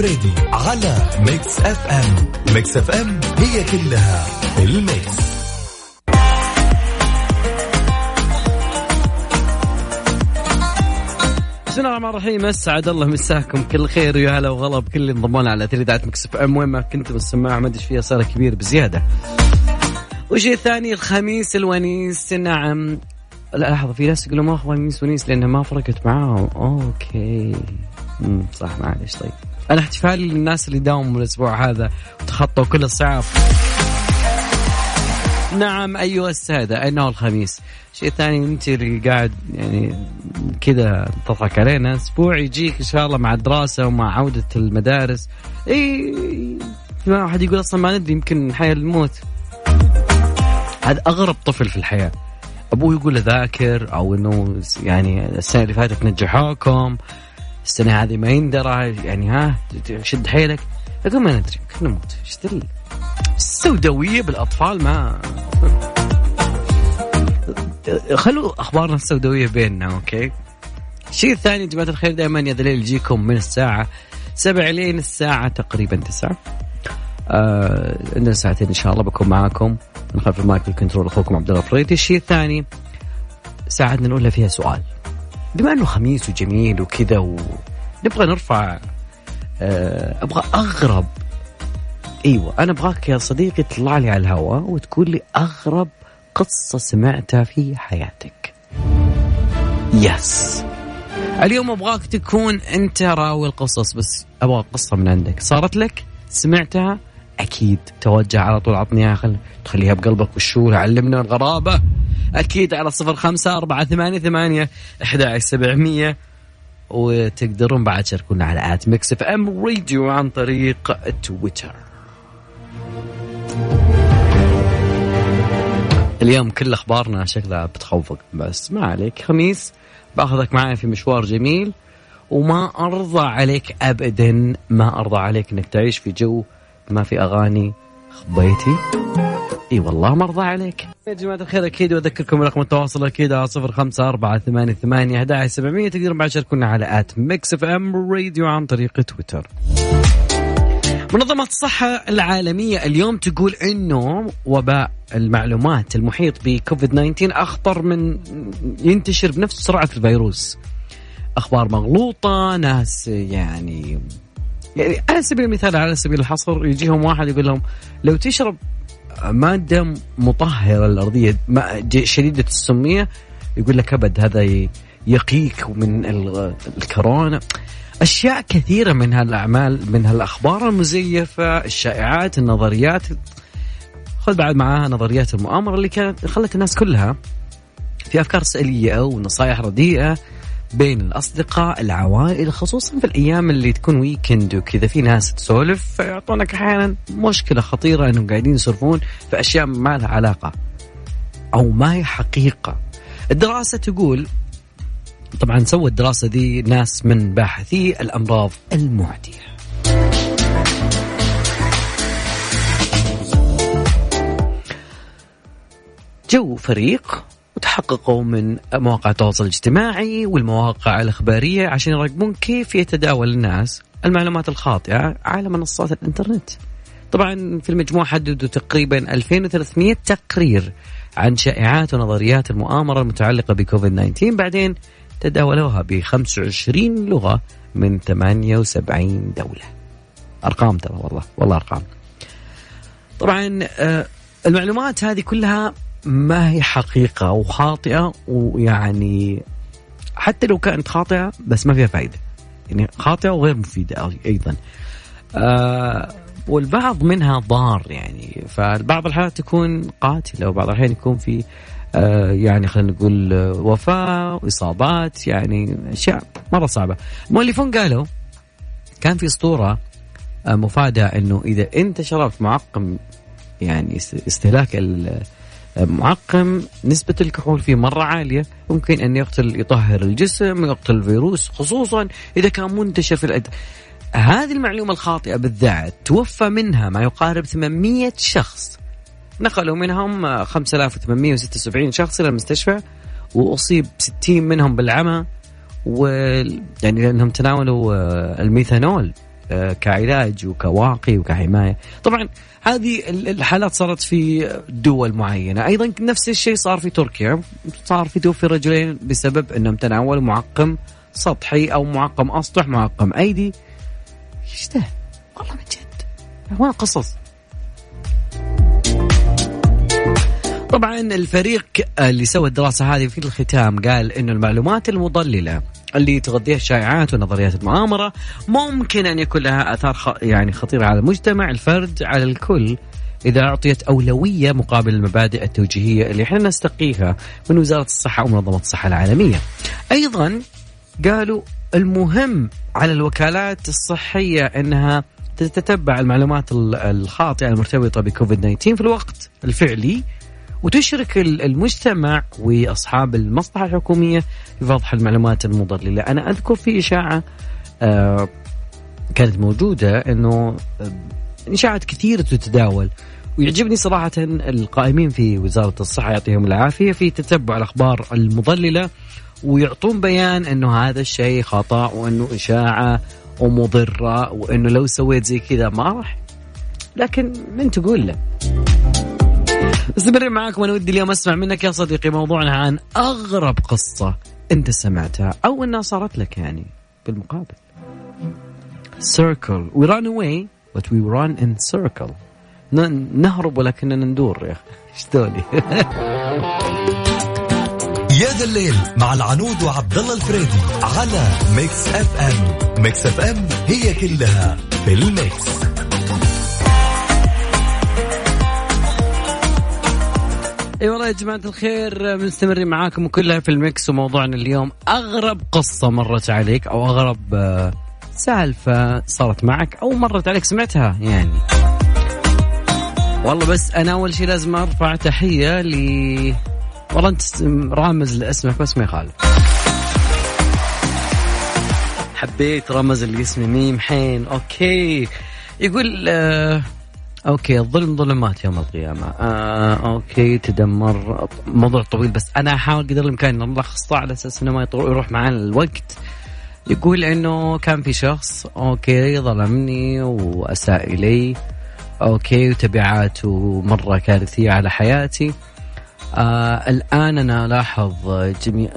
الفريدي على ميكس اف ام. ميكس اف ام هي كلها الميكس. بسم الله الرحمن الرحيم. أسعد الله مساكم. كل خير ويا هلا وغلا. بكل اللي انضموا لنا على ترددات مكس اف ام. وين ما كنتم السماعه ما أدري فيها صار كبير بزيادة. وشيء ثاني الخميس الونيس. نعم. لا لحظة في ناس يقولوا ما خميس ونيس لأنها ما فرقت معاهم. okay. مم صح معلش طيب. أنا احتفالي للناس اللي داوموا الأسبوع هذا وتخطوا كل الصعاب. نعم أيها السادة انه الخميس. شيء ثاني أنت اللي قاعد يعني كذا تضحك علينا أسبوع يجيك إن شاء الله مع الدراسة ومع عودة المدارس. إي ما أحد يقول أصلا ما ندري يمكن حياه الموت. هذا أغرب طفل في الحياة. أبوه يقول ذاكر أو إنه يعني السنة اللي فاتت نجحوكم. السنة هذه ما يندرى يعني ها شد حيلك. يقول ما ندري يمكن نموت. إيش السوداوية بالأطفال ما خلوا أخبارنا السوداوية بيننا أوكي؟ الشيء الثاني يا جماعة الخير دائما يا ذليل يجيكم من الساعة سبع لين الساعة تقريبا تسعة. آه عندنا ساعتين إن شاء الله بكون معاكم. من خلف المايك ال control أخوكم عبد الله الشيء الثاني ساعتنا الاولى فيها سؤال. بما أنه خميس وجميل وكذا ونبغى نرفع آه أبغى أغرب. إيوه أنا أبغاك يا صديقي تطلع لي على الهواء وتقول لي أغرب قصة سمعتها في حياتك. yes اليوم أبغاك تكون أنت راوي القصص بس أبغى قصة من عندك. صارت لك؟ سمعتها؟ أكيد توجه على طول عطني خل... تخليها بقلبك والشول علمنا الغرابة. أكيد على صفر خمسة أربعة ثمانية ثمانية أحد سبعمية. وتقدرون بعد تشاركونا على at ميكس إف إم راديو عن طريق تويتر. اليوم كل أخبارنا شكلها بتخوفك بس ما عليك. خميس باخذك معي في مشوار جميل. وما أرضى عليك ابدا ما أرضى عليك إنك تعيش في جو ما في أغاني خبيتي؟ إي والله ما ارضى عليك. يا جماعة الخير أكيد واذكركم رقم التواصل أكيد على صفر خمسة أربعة ثمانية ثمانية أحد سبعمية تقدرون بعد تشاركونا على at ميكس إف إم راديو عن طريق تويتر. منظمة الصحة العالمية اليوم تقول إنه وباء المعلومات المحيط بكوفيد 19 أخطر من ينتشر بنفس سرعة الفيروس. أخبار مغلوطة، ناس يعني يعني على سبيل المثال على سبيل الحصر يجيهم واحد يقول لهم لو تشرب مادة مطهرة الأرضية شديدة السمية يقول لك أبد هذا يقيك من الكورونا. أشياء كثيرة من هالأعمال من هالأخبار المزيفة الشائعات النظريات. خذ بعد معاها نظريات المؤامرة اللي كانت خلت الناس كلها في أفكار سليه ونصائح رديئة. بين الأصدقاء العوائل خصوصا في الأيام اللي تكون ويكند وكذا. في ناس تسولف فيعطونك أحيانا مشكلة خطيرة إنهم قاعدين يسولفون في أشياء ما لها علاقة أو ما هي حقيقة. الدراسة تقول طبعا سوى الدراسة دي ناس من باحثي الأمراض المعدية. جو فريق وتحققوا من مواقع التواصل الاجتماعي والمواقع الإخبارية عشان يراقبون كيف يتداول الناس المعلومات الخاطئة على منصات الإنترنت. طبعا في المجموع حددوا تقريبا 2300 تقرير عن شائعات ونظريات المؤامرة المتعلقة بكوفيد 19 بعدين تداولوها ب 25 لغة من 78 دولة. أرقام ترى والله والله أرقام. طبعا آه، المعلومات هذه كلها ما هي حقيقة وخاطئة ويعني حتى لو كانت خاطئة بس ما فيها فائدة يعني خاطئة وغير مفيدة أيضا. آه والبعض منها ضار يعني. فبعض الحالات تكون قاتلة وبعض الأحيان يكون في آه، يعني خلينا نقول آه، وفاة وإصابات يعني أشياء مرة صعبة. المؤلفون قالوا كان في أسطورة آه، مفادة أنه إذا أنت شربت معقم يعني استهلاك المعقم نسبة الكحول فيه مرة عالية ممكن أن يقتل يطهر الجسم يقتل الفيروس خصوصا إذا كان منتشر في الأد... هذه المعلومة الخاطئة بالذات توفى منها ما يقارب 800 شخص. نقلوا منهم 5876 شخص إلى المستشفى وأصيب 60 منهم بالعمى ويعني لأنهم تناولوا آه، الميثانول. كعلاج وكواقي وكحماية. طبعا هذه الحالات صارت في دول معينة. أيضا نفس الشيء صار في تركيا. صار في توفي رجلين بسبب أنهم تناولوا معقم سطحي أو معقم أسطح معقم أيدي. إيش ده والله من جد. وين قصص. طبعا الفريق اللي سوى الدراسة هذه في الختام قال إنه المعلومات المضللة اللي تغذيها الشائعات ونظريات المؤامرة ممكن أن يكون لها آثار. يعني خطيرة على المجتمع الفرد على الكل إذا أعطيت أولوية مقابل المبادئ التوجيهية اللي إحنا نستقيها من وزارة الصحة ومنظمة الصحة العالمية. أيضا قالوا المهم على الوكالات الصحية أنها تتتبع المعلومات الخاطئة المرتبطة بكوفيد 19 في الوقت الفعلي وتشرك المجتمع وأصحاب المصلحة الحكومية في فضح المعلومات المضلله، أنا أذكر في إشاعة آه، كانت موجودة إنه آه، إشاعات كثيرة تتداول. ويعجبني صراحة القائمين في وزارة الصحة يعطيهم العافية في تتبع الأخبار المضللة ويعطون بيان إنه هذا الشيء خطأ وإنه إشاعة ومضرة وإنه لو سويت زي كذا ما راح. لكن من تقول له؟ مستمرين معاكم أنا ودي اليوم أسمع منك يا صديقي موضوعنا عن أغرب قصة أنت سمعتها أو أنها صارت لك يعني بالمقابل. Circle. We run away but we run in circle. نهرب ولكننا ندور يا أخي. إيش يا زا الليل مع العنود وعبد الله الفريدي على ميكس اف ام ميكس اف ام هي كلها في الميكس. إي والله يا جماعة الخير مستمرين معاكم وكلها في المكس وموضوعنا اليوم. أغرب قصة مرت عليك أو أغرب آه، سالفة صارت معك أو مرت عليك سمعتها يعني. والله بس أنا أول شيء لازم أرفع تحية ل والله أنت رامز لاسمك بس ما يخالف. حبيت رمز اللي اسمه ميم حين okay. يقول آه okay الظلم ظلمات يوم القيامة. آه okay تدمر. موضوع طويل بس أنا أحاول قدر الإمكان نلخصه على أساس إنه ما يروح معنا الوقت. يقول إنه كان في شخص okay ظلمني وأساء إلي. okay وتبعاته مره كارثيه على حياتي. آه الآن أنا ألاحظ جميع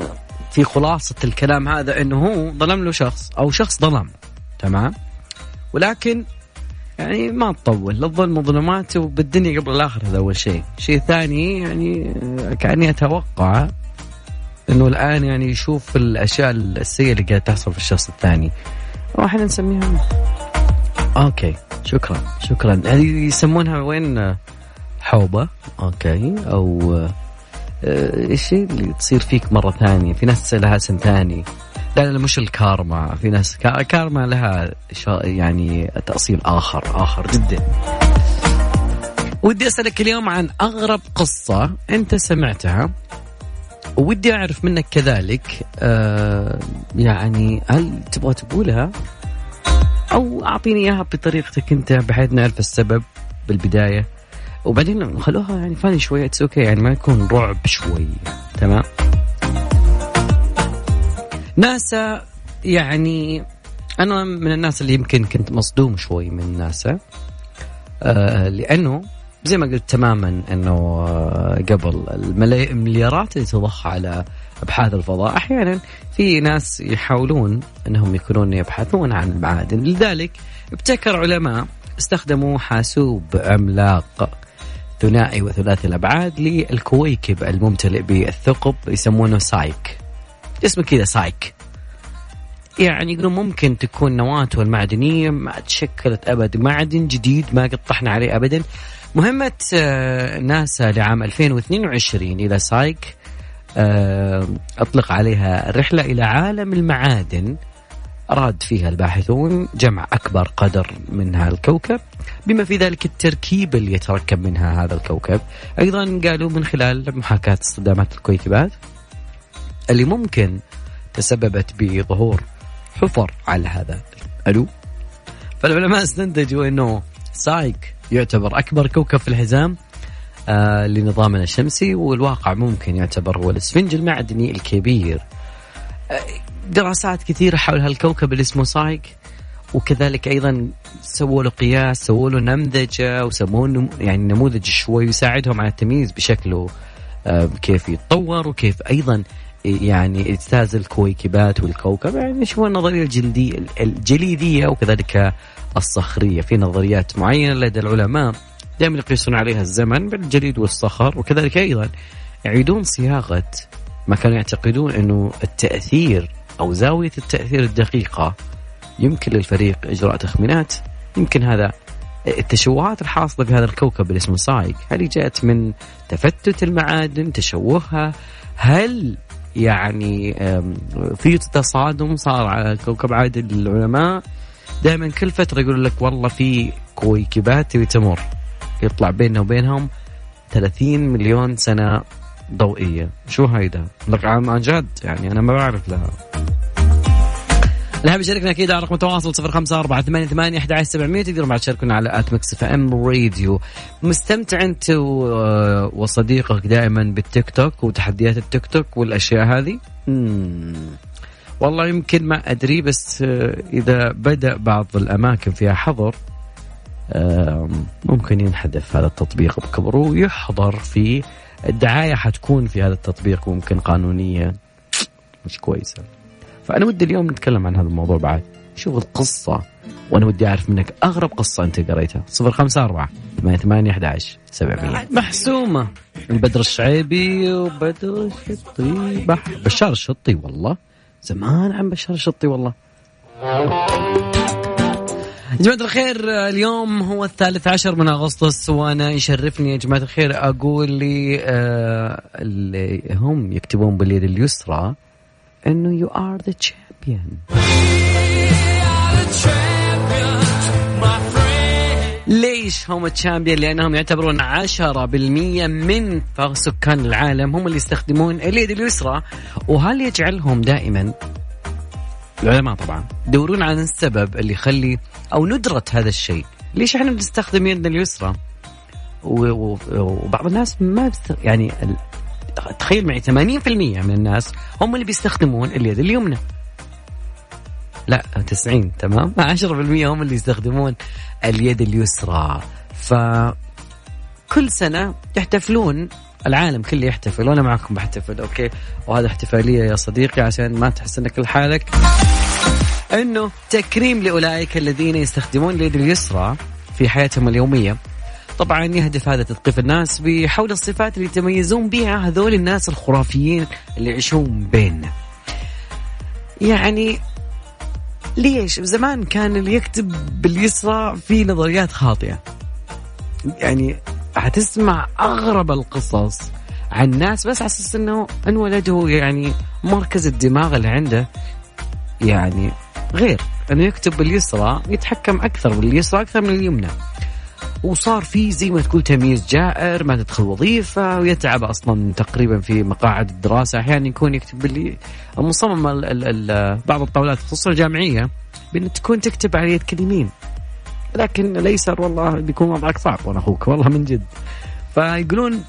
في خلاصة الكلام هذا إنه هو ظلم له شخص أو شخص ظلم. تمام؟ ولكن يعني ما تطول الظلم وظلمات وبالدنيا قبل الآخر هذا أول شيء، شيء ثاني يعني كأني أتوقع إنه الآن يعني يشوف الأشياء السيئة اللي قاعدة تحصل في الشخص الثاني. وإحنا نسميها أوكي شكرا شكرا. هذه يسمونها وين؟ حوبة. أوكي أو آه، إيش اللي تصير فيك مرة ثانية؟ في ناس لها اسم ثاني. لا مش الكارما. في ناس كارما لها يعني تأصيل آخر آخر جدا. ودي أسألك اليوم عن أغرب قصة أنت سمعتها ودي أعرف منك كذلك آه يعني هل تبغى تقولها؟ أو أعطيني إياها بطريقتك أنت بحيث نعرف السبب بالبداية. وبعدين خلوها يعني funny شوية it's okay يعني ما يكون رعب شوي. تمام؟ ناسا يعني أنا من الناس اللي يمكن كنت مصدوم شوي من ناسا. آه لأنه زي ما قلت تماما إنه آه قبل المليارات اللي تضخ على أبحاث الفضاء أحيانا في ناس يحاولون إنهم يكونون يبحثون عن المعادن. لذلك ابتكر علماء استخدموا حاسوب عملاق ثنائي وثلاثي الأبعاد للكويكب الممتلئ بالثقوب يسمونه سايك. اسمه كذا سايك. يعني يقولون ممكن تكون نواته المعدنية ما تشكلت أبدا معدن جديد ما قد طحنا عليه أبدا. مهمة آه، ناسا لعام 2022 إلى سايك آه، أطلق عليها الرحلة إلى عالم المعادن. أراد فيها الباحثون جمع أكبر قدر من هذا الكوكب. بما في ذلك التركيب اللي يتركب منها هذا الكوكب. أيضا قالوا من خلال محاكاة استخدامات الكويكبات اللي ممكن تسببت بظهور حفر على هذا ألو فالعلماء استنتجوا إنه سايك يعتبر أكبر كوكب في الحزام آه لنظامنا الشمسي والواقع ممكن يعتبر هو الأسفنج المعدني الكبير. آه دراسات كثيرة حول هالكوكب اللي اسمه سايك وكذلك أيضا سووا له قياس سووا له نمذجة وسموه يعني نموذج شوي يساعدهم على التمييز بشكله آه، كيف يتطور وكيف أيضا يعني اجتاز الكويكبات والكوكب يعني شو النظرية الجلديه الجليدية وكذلك الصخرية. في نظريات معينة لدى العلماء دائما يقيسون عليها الزمن بالجليد والصخر وكذلك أيضا يعيدون صياغة ما كانوا يعتقدون إنه التأثير أو زاوية التأثير الدقيقة يمكن للفريق إجراء تخمينات. يمكن هذا التشوهات الحاصلة في هذا الكوكب اللي اسمه سايك. هل جاءت من تفتت المعادن تشوهها؟ هل يعني في تصادم صار على كوكب عادل للعلماء. دائما كل فترة يقول لك والله في كويكبات تبي تمر. يطلع بيننا وبينهم 30 مليون سنة ضوئية. شو هيدا عن جد يعني أنا ما بعرف لها. حاب يشاركنا أكيد على رقم التواصل 054 88 11700 تقدروا بعد تشاركونا على at ميكس إف إم راديو مستمتع أنت وصديقك دائما بالتيك توك وتحديات التيك توك والأشياء هذه؟ والله يمكن ما أدري بس إذا بدأ بعض الأماكن فيها حظر ممكن ينحذف هذا التطبيق بكبره ويحضر في الدعاية حتكون في هذا التطبيق ممكن قانونيه مش كويسة. فأنا ودي اليوم نتكلم عن هذا الموضوع بعد. شوف القصة وأنا ودي أعرف منك أغرب قصة أنت قريتها. صفر خمسة أربعة ثمانية ثمانية أحد عشر سبعمية. محسومة. البدر الشعيبي وبدر الشطي. بشار الشطي والله. زمان عن بشار الشطي والله. جماعة الخير اليوم هو الثالث عشر من أغسطس وأنا يشرفني يا جماعة الخير أقول لي آه اللي هم يكتبون باليد اليسرى إنه يو ار ذا تشامبيون ليش هم تشامبيون؟ لأنهم يعتبرون 10% من سكان العالم هم اللي يستخدمون اليد اليسرى وهل يجعلهم دائما؟ العلماء طبعا يدورون عن السبب اللي يخلي أو ندرة هذا الشيء. ليش إحنا بنستخدم يدنا اليسرى؟ وبعض الناس ما يعني تخيل معي 80% من الناس هم اللي بيستخدمون اليد اليمنى. لا 90 تمام؟ 10% هم اللي يستخدمون اليد اليسرى. ف كل سنة يحتفلون العالم كله يحتفل وأنا معكم بحتفل أوكي؟ وهذا احتفالية يا صديقي عشان ما تحس إنك لحالك. إنه تكريم لأولئك الذين يستخدمون اليد اليسرى في حياتهم اليومية. طبعا يهدف هذا تثقيف الناس بحول الصفات اللي يتميزون بها هذول الناس الخرافيين اللي يعيشون بيننا. يعني ليش؟ زمان كان اللي يكتب باليسرى في نظريات خاطئة. يعني حتسمع أغرب القصص عن ناس بس على أساس إنه انولد يعني مركز الدماغ اللي عنده. يعني غير إنه يكتب باليسرى يتحكم أكثر باليسرى أكثر من اليمنى. وصار في زي ما تقول تمييز جائر ما تدخل وظيفة ويتعب أصلا تقريبا في مقاعد الدراسة. أحيانا يكون يكتب اللي المصمم ال ال ال بعض الطاولات خصوصا الجامعية بأن تكون تكتب على يد اليمين لكن الأيسر والله بيكون وضعك صعب وأنا أخوك والله من جد. فيقولون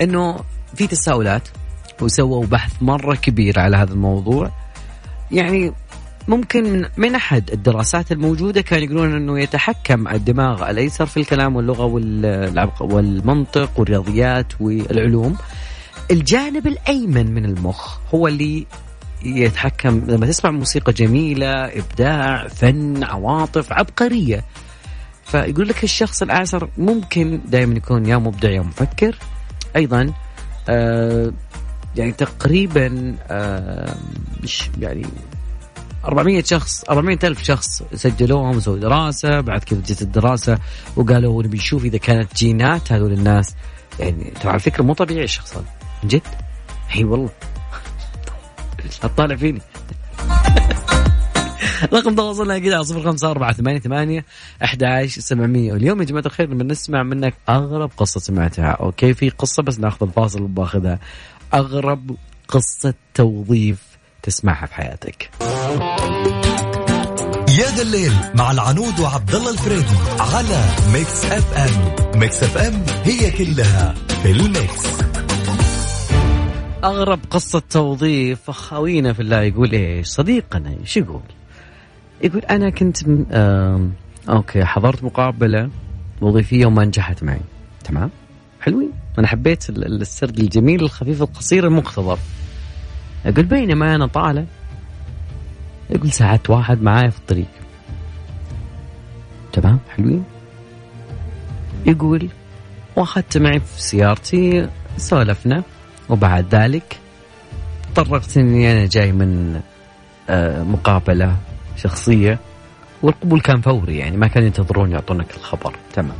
إنه في تساؤلات وسووا بحث مرة كبير على هذا الموضوع. يعني ممكن من, أحد الدراسات الموجودة كانوا يقولون إنه يتحكم الدماغ الأيسر في الكلام واللغة والمنطق والرياضيات والعلوم. الجانب الأيمن من المخ هو اللي يتحكم. لما تسمع موسيقى جميلة إبداع فن عواطف عبقرية. فيقول لك الشخص الايسر ممكن دائما يكون يا مبدع يا مفكر. أيضا آه يعني تقريبا آه مش يعني 400 شخص 400 ألف شخص سجلوهم وسووا دراسة. بعد كذا جت الدراسة وقالوا نبي نشوف إذا كانت جينات هذول الناس. يعني ترى على فكرة مو طبيعي الشخص هذا. من جد؟ إي والله. هتطالع فيني. رقم تواصلنا أكيد على صفر خمسة أربعة ثمانية ثمانية أحد سبعمية. واليوم يا جماعة الخير بنسمع منك أغرب قصة سمعتها. أوكي؟ في قصة بس ناخذ الفاصل وباخذها. أغرب قصة توظيف. تسمعها في حياتك. يا ذا الليل مع العنود وعبد الله الفريدي على ميكس اف ام. ميكس اف ام هي كلها في الميكس. أغرب قصة توظيف خوينا في الله يقول إيش؟ صديقنا إيش يقول؟ يقول أنا كنت م... آم... أوكي حضرت مقابلة وظيفية وما نجحت معي. تمام؟ حلوين. أنا حبيت السرد الجميل الخفيف القصير المقتضب. يقول بينما أنا طالع يقول ساعدت واحد معايا في الطريق. تمام؟ حلوين؟ يقول واخذت معي في سيارتي سولفنا. وبعد ذلك تطرقت إني أنا جاي من آه، مقابلة شخصية. والقبول كان فوري يعني ما كانوا ينتظرون يعطونك الخبر. تمام.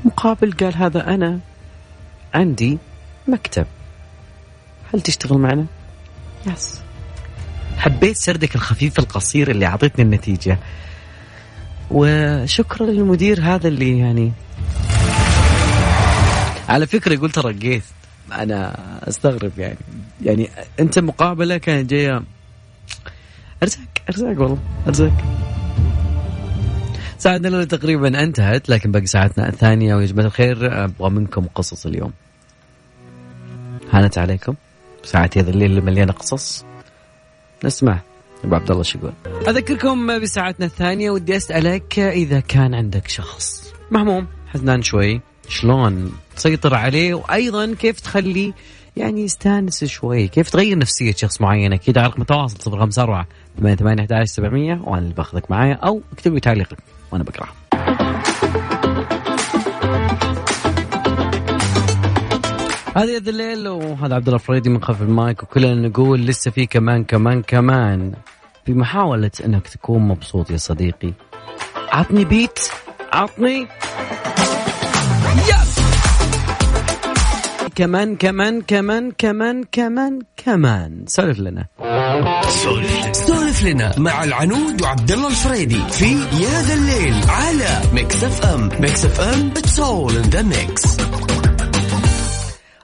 المقابل قال هذا أنا عندي مكتب. هل تشتغل معنا؟ يس حبيت سردك الخفيف القصير اللي أعطيتني النتيجة. وشكرا للمدير هذا اللي يعني على فكرة قلت رقيت. أنا أستغرب يعني. يعني أنت مقابلة كانت جاية أرزاق أرزاق والله أرزاق. ساعتنا الأولى تقريبا انتهت لكن باقي ساعتنا الثانية. ويا جماعة الخير أبغى منكم قصص اليوم. هانت عليكم. ساعتي هذا الليل مليانة قصص. نسمع أبو عبد الله شو يقول. أذكركم بساعتنا الثانية ودي أسألك إذا كان عندك شخص. مهموم حزنان شوي شلون؟ تسيطر عليه وأيضا كيف تخليه يعني يستانس شوي؟ كيف تغير نفسية شخص معين؟ أكيد على رقم التواصل صفر خمسة أربعة ثمانية ثمانية أحد سبعمية وأنا اللي باخذك معايا أو اكتب لي تعليقك وأنا بقرأ هذه يد الليل وهذا عبد الله الفريدي من خلف المايك وكلنا نقول لسه في كمان كمان كمان. في محاولة إنك تكون مبسوط يا صديقي. عطني بيت عطني. يس كمان كمان كمان كمان كمان كمان. سولف لنا. سولف لنا مع العنود وعبد الله الفريدي في يا ذا الليل على ميكس اف ام. ميكس اف ام اتس اول ان ذا ميكس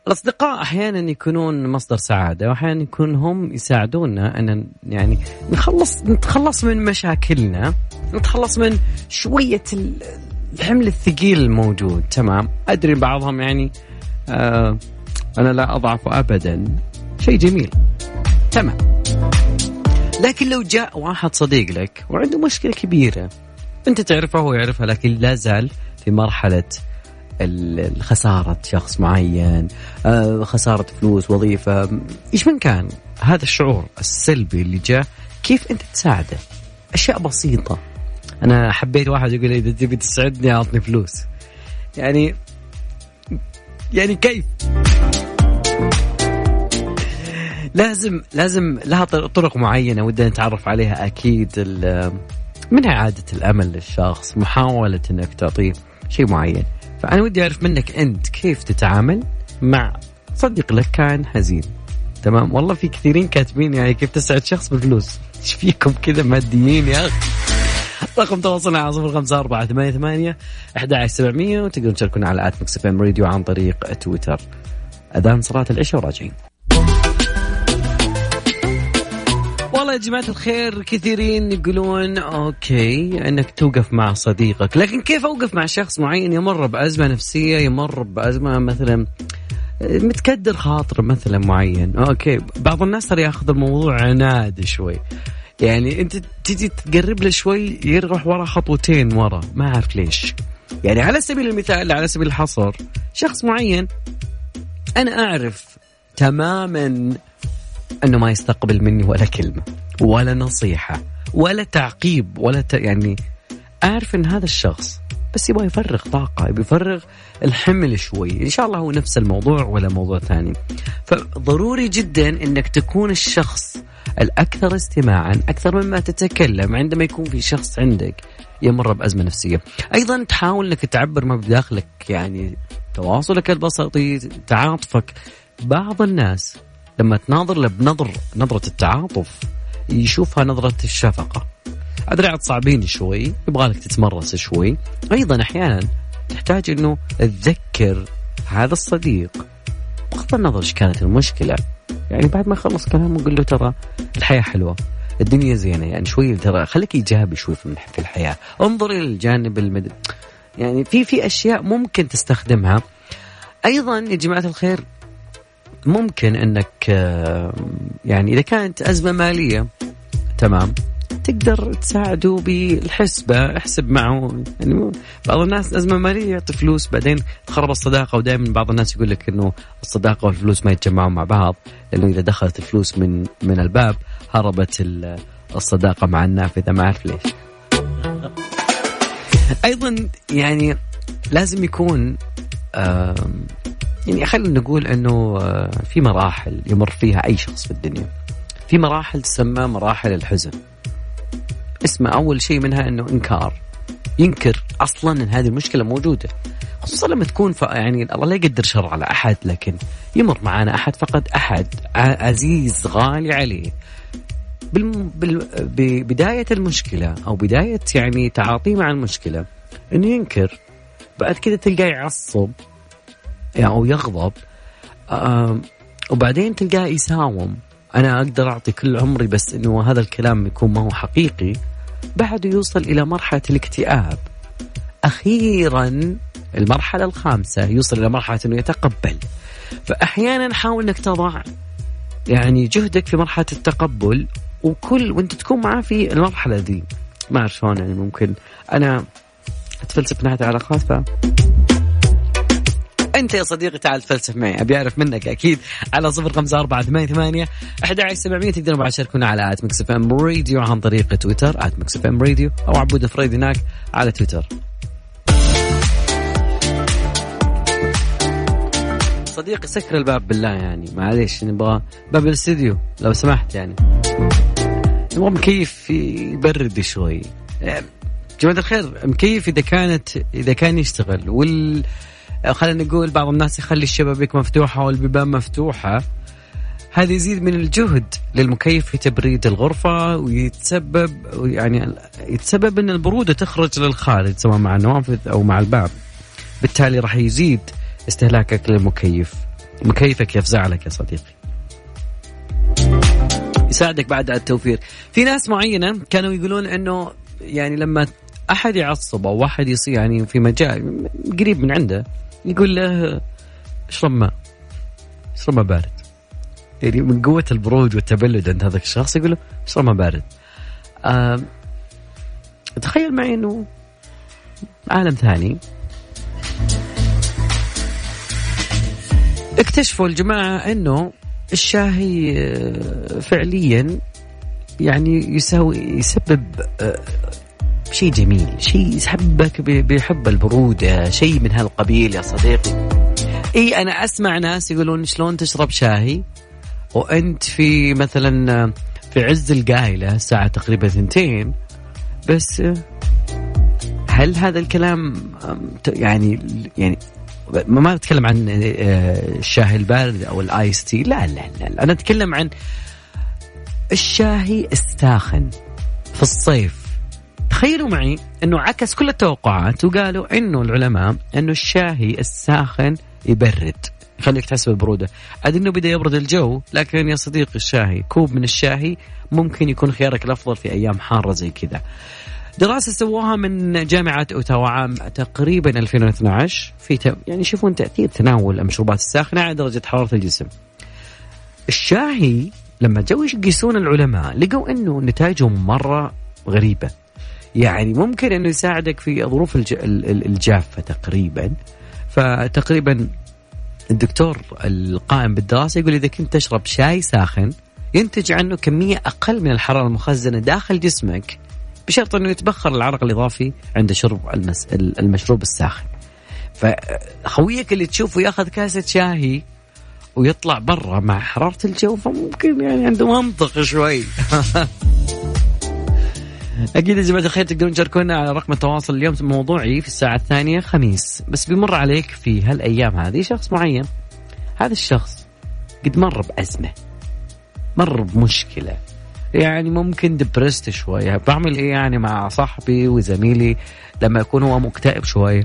الأصدقاء أحيانا يكونون مصدر سعادة وأحيانا يكون هم يساعدونا أن يعني نخلص نتخلص من مشاكلنا نتخلص من شوية الحمل الثقيل الموجود. تمام؟ أدري بعضهم يعني آه أنا لا أضعف أبدا. شيء جميل. تمام. لكن لو جاء واحد صديق لك وعنده مشكلة كبيرة أنت تعرفها وهو يعرفها لكن لا زال في مرحلة خسارة شخص معين آه، خسارة فلوس وظيفة. إيش من كان هذا الشعور السلبي اللي جاء؟ كيف أنت تساعده؟ أشياء بسيطة. أنا حبيت واحد يقول إذا تبي تسعدني أعطني فلوس. يعني يعني كيف؟ لازم لازم لها طرق معينة ودنا نتعرف عليها أكيد. من اعاده الأمل للشخص محاولة إنك تعطيه شيء معين. فأنا ودي أعرف منك أنت كيف تتعامل مع صديق لك كان حزين؟ تمام؟ والله في كثيرين كاتبين يعني كيف تسعد شخص بفلوس. إيش فيكم كذا ماديين يا أخي؟ رقم تواصلنا على صفر خمسة أربعة ثمانية ثمانية أحد سبعمية وتقدرون تشاركونا على آت مكس إم راديو عن طريق تويتر. أذان صلاة العشاء وراجعين. والله يا جماعة الخير كثيرين يقولون أوكي إنك توقف مع صديقك، لكن كيف أوقف مع شخص معين يمر بأزمة نفسية، يمر بأزمة مثلا متكدر خاطر مثلا معين، أوكي، بعض الناس ترى ياخذ الموضوع عناد شوي. يعني أنت تجي تقرب له شوي يروح ورا خطوتين ورا، ما أعرف ليش. يعني على سبيل المثال على سبيل الحصر، شخص معين أنا أعرف تماما أنه ما يستقبل مني ولا كلمة ولا نصيحة ولا تعقيب ولا ت... يعني أعرف إن هذا الشخص بس يبغى يفرغ طاقة يبغى يفرغ الحمل شوي إن شاء الله هو نفس الموضوع ولا موضوع ثاني. فضروري جدا إنك تكون الشخص الأكثر استماعا أكثر مما تتكلم عندما يكون في شخص عندك يمر بأزمة نفسية. أيضا تحاول إنك تعبر ما بداخلك يعني تواصلك البسيط تعاطفك. بعض الناس لما تناظر له بنظر نظرة التعاطف يشوفها نظرة الشفقة. أدري صعبين شوي يبغالك تتمرس شوي. أيضا أحيانا تحتاج أنه تذكر هذا الصديق. بغض النظر إيش كانت المشكلة. يعني بعد ما يخلص كلامه قل له ترى الحياة حلوة الدنيا زينة يعني شوي ترى خليك إيجابي شوي في الحياة. انظر إلى الجانب المد... يعني في في أشياء ممكن تستخدمها. أيضا يا جماعة الخير ممكن إنك آه، يعني إذا كانت أزمة مالية تمام تقدر تساعده بالحسبة احسب معه. يعني بعض الناس أزمة مالية يعطي فلوس بعدين تخرب الصداقة ودائما بعض الناس يقول لك إنه الصداقة والفلوس ما يتجمعون مع بعض لأنه إذا دخلت الفلوس من من الباب هربت الصداقة مع النافذة ما أعرف ليش. أيضا يعني لازم يكون يعني خلينا نقول إنه آه، في مراحل يمر فيها أي شخص في الدنيا. في مراحل تسمى مراحل الحزن. اسمه أول شيء منها إنه إنكار. ينكر أصلا إن هذه المشكلة موجودة. خصوصا لما تكون ف... يعني الله لا يقدر شر على أحد لكن يمر معنا أحد فقد أحد. عزيز غالي عليه. بال... بال... ببدايه المشكلة أو بداية يعني تعاطيه مع المشكلة إنه ينكر. بعد كذا تلقاه يعصب. يعني أو يغضب. وبعدين تلقاه يساوم. أنا أقدر أعطي كل عمري بس إنه هذا الكلام يكون ما هو حقيقي. بعده يوصل إلى مرحلة الاكتئاب. أخيرا المرحلة الخامسة يوصل إلى مرحلة إنه يتقبل. فاحيانا حاول إنك تضع يعني جهدك في مرحلة التقبل وكل وأنت تكون معاه في المرحلة ذي ما أعرف شلون يعني ممكن. أنا اتفلسف ناحيه العلاقات ف أنت يا صديقي تعال تفلسف معي أبي أعرف منك أكيد على صفر خمسة أربعة ثمانية ثمانية أحد سبعمية تقدروا بعد تشاركونا على آت ميكس إف إم راديو عن طريق تويتر آت ميكس إف إم راديو أو عبود فريد هناك على تويتر. صديقي سكر الباب بالله يعني معليش نبغى باب الاستديو لو سمحت يعني. نبغى مكيف يبرد شوي؟ جماعة الخير مكيف إذا كانت إذا كان يشتغل؟ وال خلينا نقول بعض الناس يخلي الشبابيك مفتوحة والبيبان مفتوحة. هذا يزيد من الجهد للمكيف في تبريد الغرفة ويتسبب يعني يتسبب إن البرودة تخرج للخارج سواء مع النوافذ أو مع الباب. بالتالي راح يزيد استهلاكك للمكيف. مكيفك يفزع لك يا صديقي. يساعدك بعد على التوفير. في ناس معينة كانوا يقولون إنه يعني لما أحد يعصب أو واحد يصير يعني في مجال قريب من عنده يقول له اشرب ماء اشرب ماء بارد. يعني من قوة البرود والتبلد عند هذا الشخص يقول له اشرب ماء بارد. آه تخيل معي إنه عالم ثاني. اكتشفوا الجماعة إنه الشاهي آه، فعليا يعني يساوي يسبب آه، شيء جميل شيء يحبك بيحب البرودة شيء من هالقبيل يا صديقي. إي أنا أسمع ناس يقولون شلون تشرب شاهي؟ وأنت في مثلا في عز القايلة الساعة تقريبا ثنتين بس هل هذا الكلام يعني يعني ما أتكلم عن آه، الشاي البارد أو الآيس تي لا لا لا أنا أتكلم عن الشاهي الساخن في الصيف. تخيلوا معي إنه عكس كل التوقعات وقالوا إنه العلماء إنه الشاهي الساخن يبرد. يخليك تحس بالبروده عاد إنه بدأ يبرد الجو لكن يا صديقي الشاهي كوب من الشاهي ممكن يكون خيارك الأفضل في أيام حارة زي كذا. دراسة سووها من جامعة أوتاوا عام تقريبا 2012 في يعني يشوفون تاثير تناول المشروبات الساخنة على درجة حرارة الجسم. الشاهي لما جو يقيسون العلماء لقوا إنه نتائجهم مرة غريبة. يعني ممكن إنه يساعدك في ظروف الجافة تقريبا فتقريبا الدكتور القائم بالدراسة يقول إذا كنت تشرب شاي ساخن ينتج عنه كمية أقل من الحرارة المخزنة داخل جسمك بشرط إنه يتبخر العرق الإضافي عند شرب المس... المشروب الساخن. فخويك اللي تشوفه ياخذ كاسة شاهي ويطلع برا مع حرارة الجو فممكن يعني عنده منطق شوي أكيد يا جماعة الخير تقدرون تشاركونا على رقم التواصل اليوم موضوعي في الساعة الثانية خميس. بس بيمر عليك في هالأيام هذه شخص معين. هذا الشخص قد مر بأزمة. مر بمشكلة. يعني ممكن دبرست شوية. بعمل إيه يعني مع صاحبي وزميلي لما يكون هو مكتئب شوية؟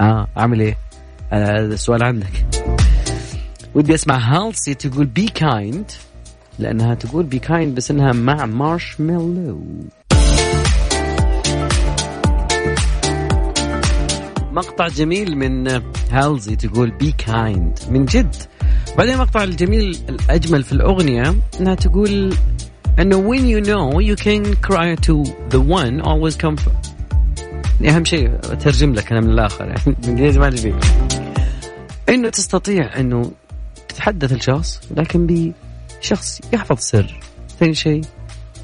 آه أعمل إيه؟ آه السؤال عندك. ودي أسمع هالسي تقول بي كايند لأنها تقول بي كايند بس إنها مع مارش مقطع جميل من هالزي تقول بي كايند من جد. بعدين المقطع الجميل الأجمل في الأغنية إنها تقول إنه when you know you can cry to the one always come يعني أهم شيء أترجم لك أنا من الآخر يعني بالانجليزي ما أدري. إنه تستطيع إنه تتحدث لشخص لكن بشخص يحفظ سر. ثاني شيء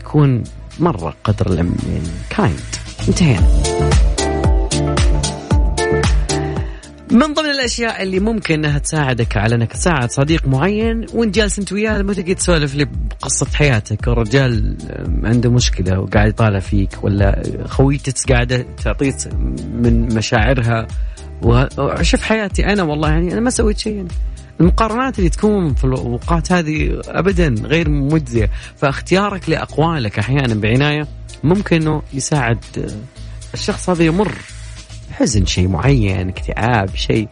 يكون مرة قدر العلم يعني كايند انتهينا. من ضمن الأشياء اللي ممكن إنها تساعدك على إنك تساعد صديق معين وانت جالس أنت وياه لما تجي تسولف لي بقصة حياتك. الرجال عنده مشكلة وقاعد يطالع فيك ولا خويتك قاعدة تعطيك من مشاعرها. وشوف حياتي أنا والله يعني أنا ما سويت شيء. يعني. المقارنات اللي تكون في الأوقات هذه ابدا غير مجزية. فاختيارك لأقوالك أحيانا بعناية ممكن إنه يساعد الشخص هذا يمر. حزن شيء معين اكتئاب شيء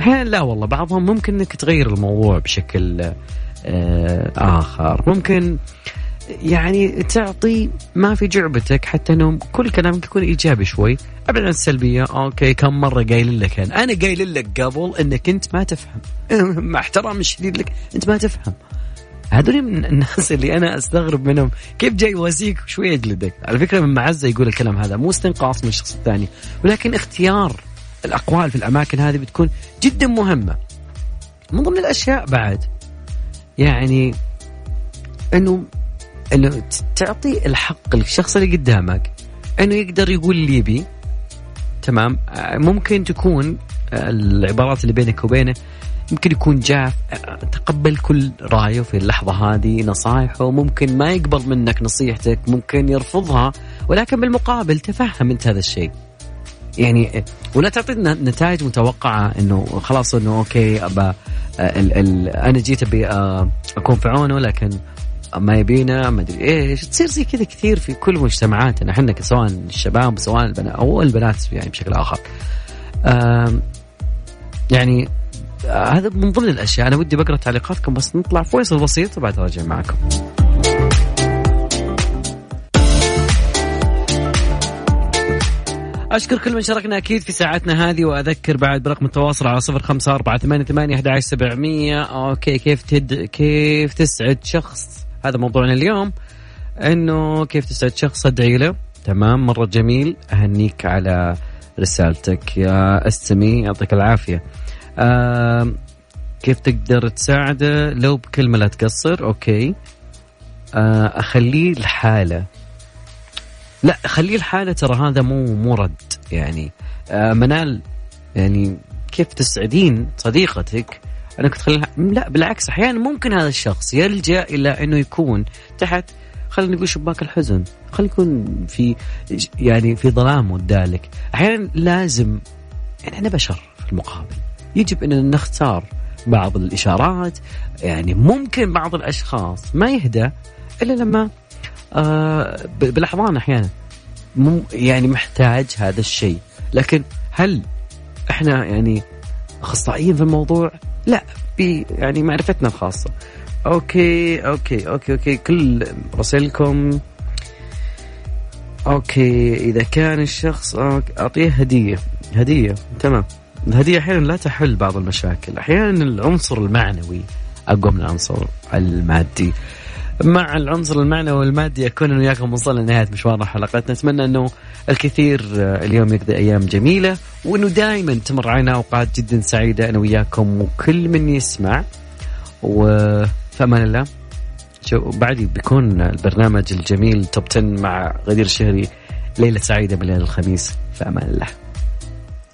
أحيانا لا والله بعضهم ممكن إنك تغير الموضوع بشكل آه آخر. ممكن يعني تعطي ما في جعبتك حتى إنه كل كلامك يكون إيجابي شوي. أبعد عن السلبية. أوكي كم مرة قايل لك أنا؟ أنا قايل لك قبل إنك أنت ما تفهم. مع احترامي الشديد لك أنت ما تفهم. هذول من الناس اللي أنا أستغرب منهم. كيف جاي يواسيك شوي يجلدك على فكرة من معزة يقول الكلام هذا مو استنقاص من الشخص الثاني ولكن اختيار الأقوال في الأماكن هذه بتكون جدا مهمة. من ضمن الأشياء بعد يعني إنه إنه تعطي الحق للشخص اللي قدامك إنه يقدر يقول اللي يبي. تمام؟ ممكن تكون العبارات اللي بينك وبينه يمكن يكون جاف تقبل كل رأيه في اللحظة هذه نصائحه ممكن ما يقبل منك نصيحتك ممكن يرفضها ولكن بالمقابل تفهم أنت هذا الشيء. يعني ولا تعطينا نتائج متوقعة إنه خلاص إنه أوكي ابى ال ال أنا جيت أبي أكون في عونه لكن ما يبينا ما أدري إيش. تصير زي كذا كثير في كل مجتمعاتنا إحنا سواء الشباب سواء البنات أو البنات يعني بشكل آخر. يعني هذا من ضمن الأشياء. أنا ودي بقرأ تعليقاتكم بس نطلع فويصل بسيط وبعد راجع معكم. أشكر كل من شاركنا أكيد في ساعتنا هذه وأذكر بعد برقم التواصل على صفر خمسة أربعة ثمانية ثمانية أحد سبعمية. أوكي كيف تد كيف تسعد شخص؟ هذا موضوعنا اليوم إنه كيف تسعد شخص؟ أدعي له. تمام مرة جميل. أهنيك على رسالتك. يا أستمي يعطيك العافية. كيف تقدر تساعده؟ لو بكلمة لا تقصر أوكي. آه أخليه لحاله. لا خليه الحالة ترى هذا مو مو رد يعني. آه منال يعني كيف تسعدين صديقتك؟ انك تخليها لا بالعكس أحيانا ممكن هذا الشخص يلجأ إلى إنه يكون تحت خلينا نقول شباك الحزن. خلينا يكون في يعني في ظلام ودالك. أحيانا لازم يعني إحنا بشر في المقابل. يجب أن نختار بعض الإشارات. يعني ممكن بعض الأشخاص ما يهدى إلا لما آه بالأحضان أحيانا. مو يعني محتاج هذا الشيء. لكن هل إحنا يعني أخصائيين في الموضوع؟ لا يعني معرفتنا الخاصة. أوكي أوكي أوكي أوكي كل رسائلكم. أوكي إذا كان الشخص أعطيه هدية. هدية تمام. الهديه أحيانا لا تحل بعض المشاكل. أحيانا العنصر المعنوي أقوى من العنصر المادي. مع العنصر المعنوي والمادي اكون أنا وياكم وصلنا لنهاية مشوار حلقتنا. نتمنى أنه الكثير اليوم يقضي أيام جميلة وأنه دائما تمر علينا أوقات جدا سعيدة. أنا وياكم وكل من يسمع. وفي أمان الله. شو بعدي بيكون البرنامج الجميل توب 10 مع غدير الشهري ليلة سعيدة بليله الخميس. في أمان الله.